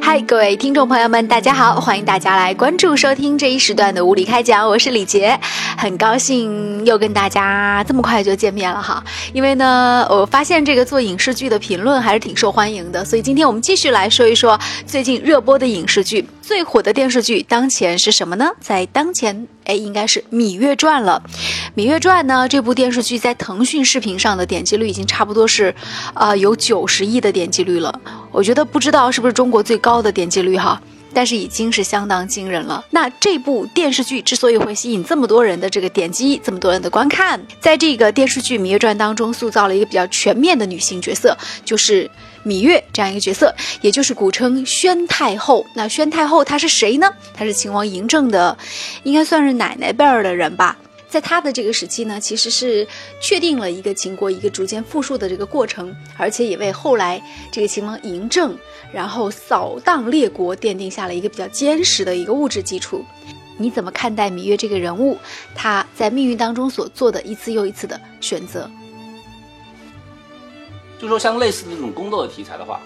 嗨，各位听众朋友们，大家好！欢迎大家来关注、收听这一时段的无理开讲，我是李杰，很高兴又跟大家这么快就见面了哈。因为呢，我发现这个做影视剧的评论还是挺受欢迎的，所以今天我们继续来说一说最近热播的影视剧。最火的电视剧当前是什么呢？在当前，哎，应该是《芈月传》了。《芈月传》呢，这部电视剧在腾讯视频上的点击率已经差不多是，啊，有九十亿的点击率了。我觉得不知道是不是中国最高的点击率哈，但是已经是相当惊人了。那这部电视剧之所以会吸引这么多人的这个点击，这么多人的观看，在这个电视剧《芈月传》当中塑造了一个比较全面的女性角色，就是。芈月这样一个角色，也就是古称宣太后。那宣太后她是谁呢？她是秦王嬴政的，应该算是奶奶辈儿的人吧。在他的这个时期呢，其实是确定了一个秦国一个逐渐富庶的这个过程，而且也为后来这个秦王嬴政然后扫荡列国奠定下了一个比较坚实的一个物质基础。你怎么看待芈月这个人物？她在命运当中所做的一次又一次的选择？就说像类似的这种宫斗的题材的话，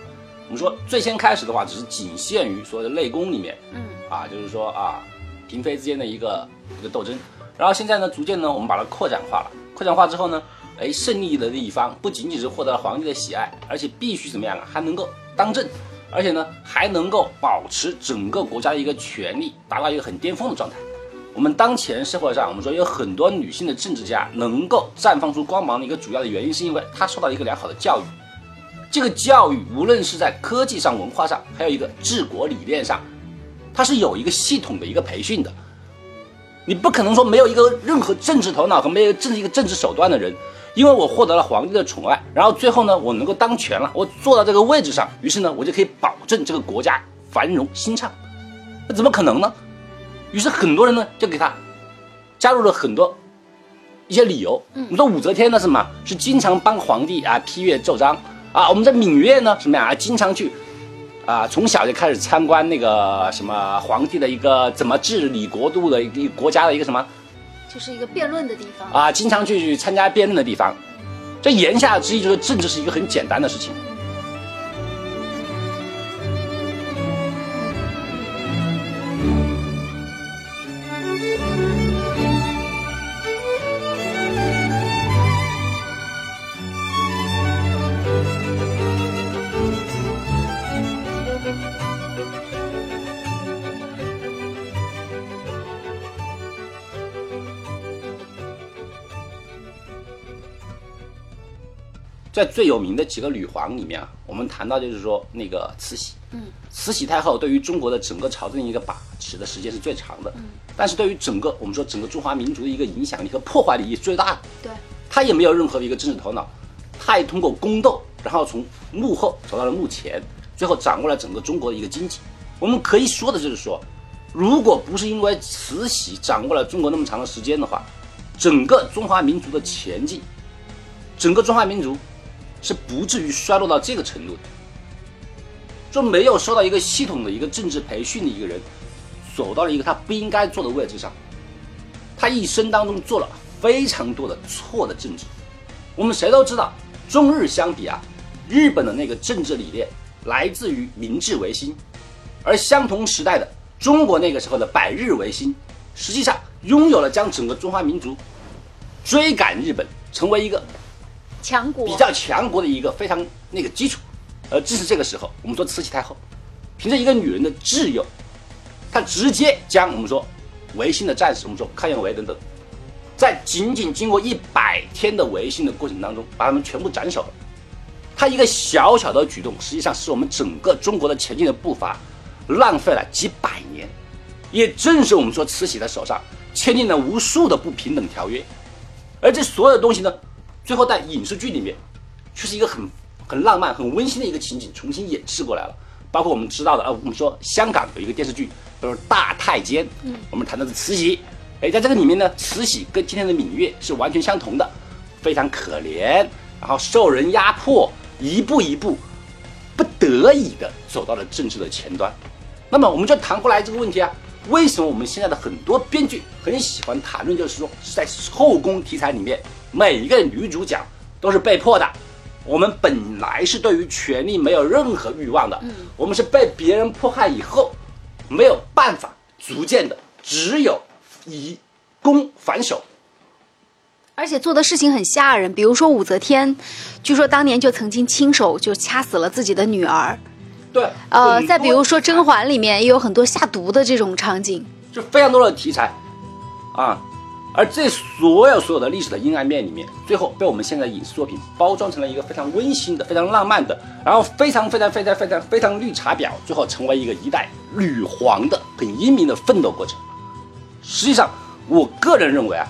我们说最先开始的话，只是仅限于所谓的内宫里面，嗯，啊，就是说啊，嫔妃之间的一个一个斗争。然后现在呢，逐渐呢，我们把它扩展化了。扩展化之后呢，哎，胜利的那一方不仅仅是获得了皇帝的喜爱，而且必须怎么样啊，还能够当政，而且呢，还能够保持整个国家的一个权力达到一个很巅峰的状态。我们当前社会上，我们说有很多女性的政治家能够绽放出光芒的一个主要的原因，是因为她受到一个良好的教育。这个教育无论是在科技上、文化上，还有一个治国理念上，它是有一个系统的一个培训的。你不可能说没有一个任何政治头脑和没有政治一个政治手段的人，因为我获得了皇帝的宠爱，然后最后呢，我能够当权了，我坐到这个位置上，于是呢，我就可以保证这个国家繁荣兴畅。那怎么可能呢？于是很多人呢就给他加入了很多一些理由。嗯，我们说武则天呢是什么？是经常帮皇帝啊批阅奏章啊。我们在芈月呢什么呀？经常去啊，从小就开始参观那个什么皇帝的一个怎么治理国度的一个国家的一个什么，就是一个辩论的地方啊。经常去参加辩论的地方。这言下之意就是政治是一个很简单的事情。在最有名的几个女皇里面啊，我们谈到就是说那个慈禧，嗯，慈禧太后对于中国的整个朝政一个把持的时间是最长的，嗯，但是对于整个我们说整个中华民族的一个影响力和破坏力也是最大的，对，她也没有任何的一个政治头脑，她也通过宫斗，然后从幕后走到了幕前，最后掌握了整个中国的一个经济。我们可以说的就是说，如果不是因为慈禧掌握了中国那么长的时间的话，整个中华民族的前进，整个中华民族。是不至于衰落到这个程度的。就没有受到一个系统的一个政治培训的一个人，走到了一个他不应该坐的位置上，他一生当中做了非常多的错的政治。我们谁都知道，中日相比啊，日本的那个政治理念来自于明治维新，而相同时代的中国那个时候的百日维新，实际上拥有了将整个中华民族追赶日本，成为一个。强国比较强国的一个非常那个基础，而正是这个时候，我们说慈禧太后，凭着一个女人的智勇，她直接将我们说维新的战士，我们说康有为等等，在仅仅经过一百天的维新的过程当中，把他们全部斩首了。她一个小小的举动，实际上是我们整个中国的前进的步伐浪费了几百年。也正是我们说慈禧的手上签订了无数的不平等条约，而这所有的东西呢？最后在影视剧里面，却是一个很很浪漫、很温馨的一个情景，重新演示过来了。包括我们知道的，啊，我们说香港有一个电视剧，叫做《大太监》，嗯，我们谈到的慈禧，哎，在这个里面呢，慈禧跟今天的芈月是完全相同的，非常可怜，然后受人压迫，一步一步，不得已的走到了政治的前端。那么我们就谈过来这个问题啊，为什么我们现在的很多编剧很喜欢谈论，就是说是在后宫题材里面。每一个女主角都是被迫的，我们本来是对于权力没有任何欲望的，我们是被别人迫害以后，没有办法，逐渐的只有以攻反守。而且做的事情很吓人，比如说武则天，据说当年就曾经亲手就掐死了自己的女儿。对，呃，再比如说甄嬛里面也有很多下毒的这种场景，就非常多的题材，啊，而这所有所有的历史的阴暗面里面，最后被我们现在影视作品包装成了一个非常温馨的、非常浪漫的，然后非常非常非常非常非常绿茶婊，最后成为一个一代女皇的很英明的奋斗过程。实际上，我个人认为啊。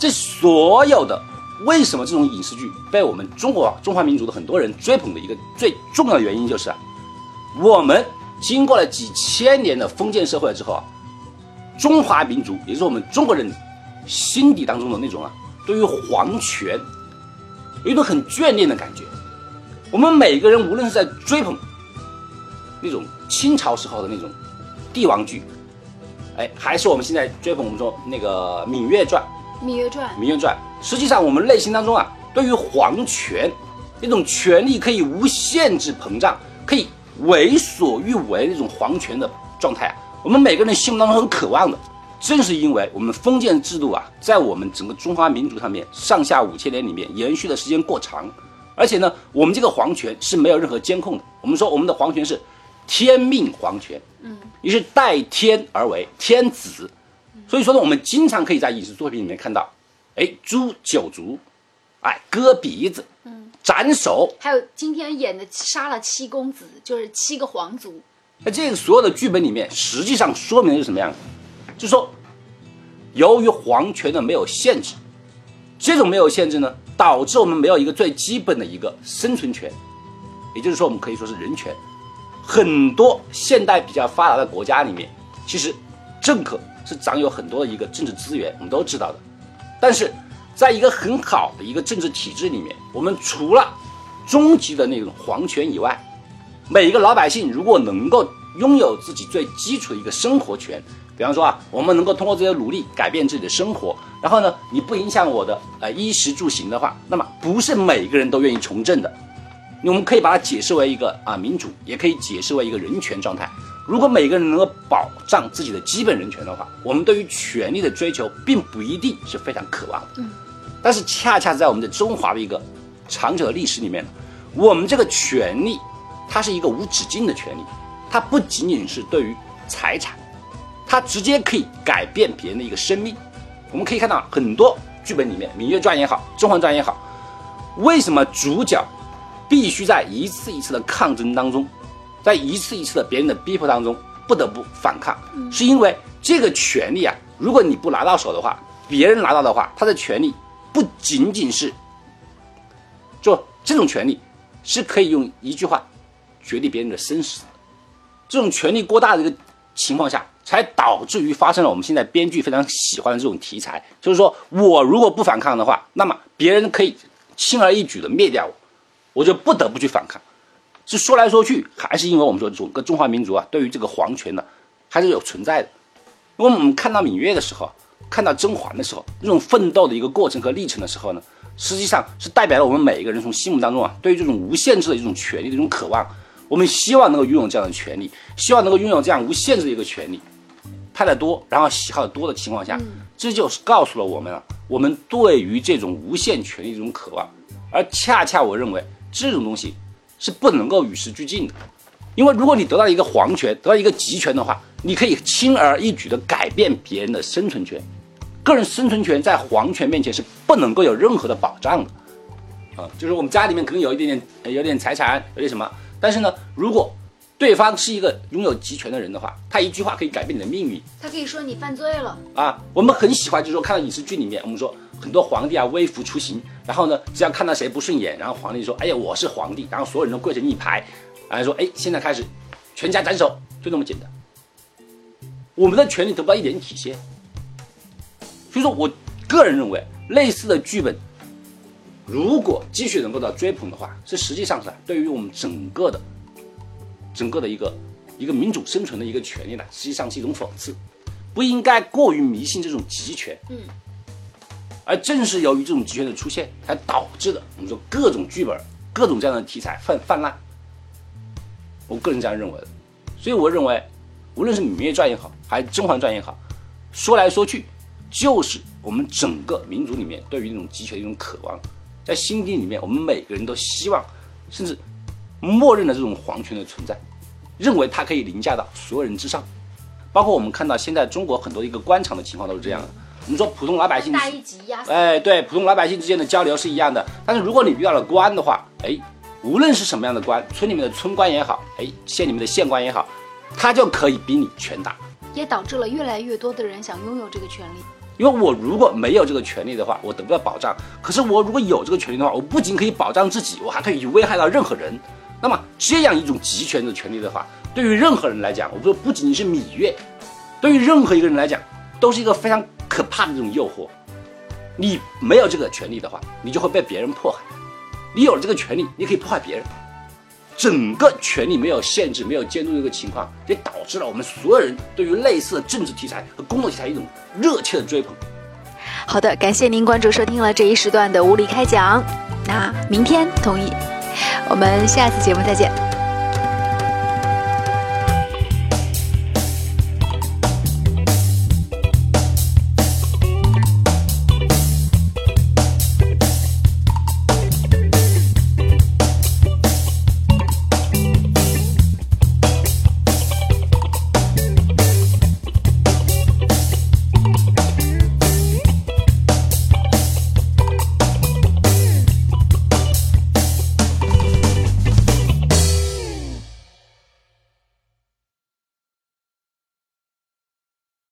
这所有的为什么这种影视剧被我们中国中华民族的很多人追捧的一个最重要的原因就是啊，我们经过了几千年的封建社会之后啊，中华民族也就是我们中国人心底当中的那种啊，对于皇权有一种很眷恋的感觉。我们每个人无论是在追捧那种清朝时候的那种帝王剧，哎，还是我们现在追捧我们说那个《芈月传》。《芈月传》，《芈月传》，实际上我们内心当中啊，对于皇权那种权力可以无限制膨胀，可以为所欲为那种皇权的状态啊，我们每个人心目当中很渴望的。正是因为我们封建制度啊，在我们整个中华民族上面上下五千年里面延续的时间过长，而且呢，我们这个皇权是没有任何监控的。我们说我们的皇权是天命皇权，嗯，于是代天而为天子。所以说呢，我们经常可以在影视作品里面看到，哎，诛九族，哎，割鼻子，嗯，斩首，还有今天演的杀了七公子，就是七个皇族。那这个所有的剧本里面，实际上说明的是什么样？就是说，由于皇权的没有限制，这种没有限制呢，导致我们没有一个最基本的一个生存权，也就是说，我们可以说是人权。很多现代比较发达的国家里面，其实政客。是掌有很多的一个政治资源，我们都知道的。但是，在一个很好的一个政治体制里面，我们除了终极的那种皇权以外，每一个老百姓如果能够拥有自己最基础的一个生活权，比方说啊，我们能够通过这些努力改变自己的生活，然后呢，你不影响我的呃衣食住行的话，那么不是每个人都愿意从政的。我们可以把它解释为一个啊民主，也可以解释为一个人权状态。如果每个人能够保障自己的基本人权的话，我们对于权力的追求并不一定是非常渴望的。嗯，但是恰恰在我们的中华的一个长久的历史里面，我们这个权利，它是一个无止境的权利，它不仅仅是对于财产，它直接可以改变别人的一个生命。我们可以看到很多剧本里面，《芈月传》也好，《甄嬛传》也好，为什么主角必须在一次一次的抗争当中？在一次一次的别人的逼迫当中，不得不反抗，是因为这个权利啊，如果你不拿到手的话，别人拿到的话，他的权利不仅仅是，就这种权利是可以用一句话决定别人的生死的。这种权力过大的一个情况下，才导致于发生了我们现在编剧非常喜欢的这种题材，就是说我如果不反抗的话，那么别人可以轻而易举的灭掉我，我就不得不去反抗。是说来说去，还是因为我们说整个中华民族啊，对于这个皇权呢，还是有存在的。因为我们看到芈月的时候，看到甄嬛的时候，那种奋斗的一个过程和历程的时候呢，实际上是代表了我们每一个人从心目当中啊，对于这种无限制的一种权利的一种渴望。我们希望能够拥有这样的权利，希望能够拥有这样无限制的一个权利。拍的多，然后喜好的多的情况下，这就是告诉了我们啊，我们对于这种无限权利的一种渴望。而恰恰我认为这种东西。是不能够与时俱进的，因为如果你得到一个皇权，得到一个集权的话，你可以轻而易举地改变别人的生存权，个人生存权在皇权面前是不能够有任何的保障的，啊，就是我们家里面可能有一点点，有点财产，有点什么，但是呢，如果对方是一个拥有集权的人的话，他一句话可以改变你的命运，他可以说你犯罪了。啊，我们很喜欢，就是说看到影视剧里面，我们说。很多皇帝啊，微服出行，然后呢，只要看到谁不顺眼，然后皇帝说：“哎呀，我是皇帝。”然后所有人都跪成一排，然后说：“哎，现在开始，全家斩首，就那么简单。”我们的权利得不到一点体现。所以说我个人认为，类似的剧本，如果继续能够到追捧的话，是实际上是对于我们整个的、整个的一个一个民主生存的一个权利呢，实际上是一种讽刺，不应该过于迷信这种集权。嗯。而正是由于这种集权的出现，才导致的我们说各种剧本、各种这样的题材泛泛滥。我个人这样认为的，所以我认为，无论是《芈月传》也好，还是《甄嬛传》也好，说来说去，就是我们整个民族里面对于那种集权的一种渴望，在心底里面，我们每个人都希望，甚至默认了这种皇权的存在，认为它可以凌驾到所有人之上。包括我们看到现在中国很多一个官场的情况都是这样的。我们说普通老百姓，哎，对，普通老百姓之间的交流是一样的。但是如果你遇到了官的话，哎。无论是什么样的官，村里面的村官也好，哎，县里面的县官也好，他就可以比你权大，也导致了越来越多的人想拥有这个权利。因为我如果没有这个权利的话，我得不到保障。可是我如果有这个权利的话，我不仅可以保障自己，我还可以去危害到任何人。那么这样一种集权的权利的话，对于任何人来讲，我说不仅仅是芈月，对于任何一个人来讲，都是一个非常可怕的这种诱惑。你没有这个权利的话，你就会被别人迫害。你有了这个权利，你可以破坏别人。整个权利没有限制、没有监督的一个情况，也导致了我们所有人对于类似的政治题材和工作题材一种热切的追捧。好的，感谢您关注收听了这一时段的无理开讲。那明天同意，我们下次节目再见。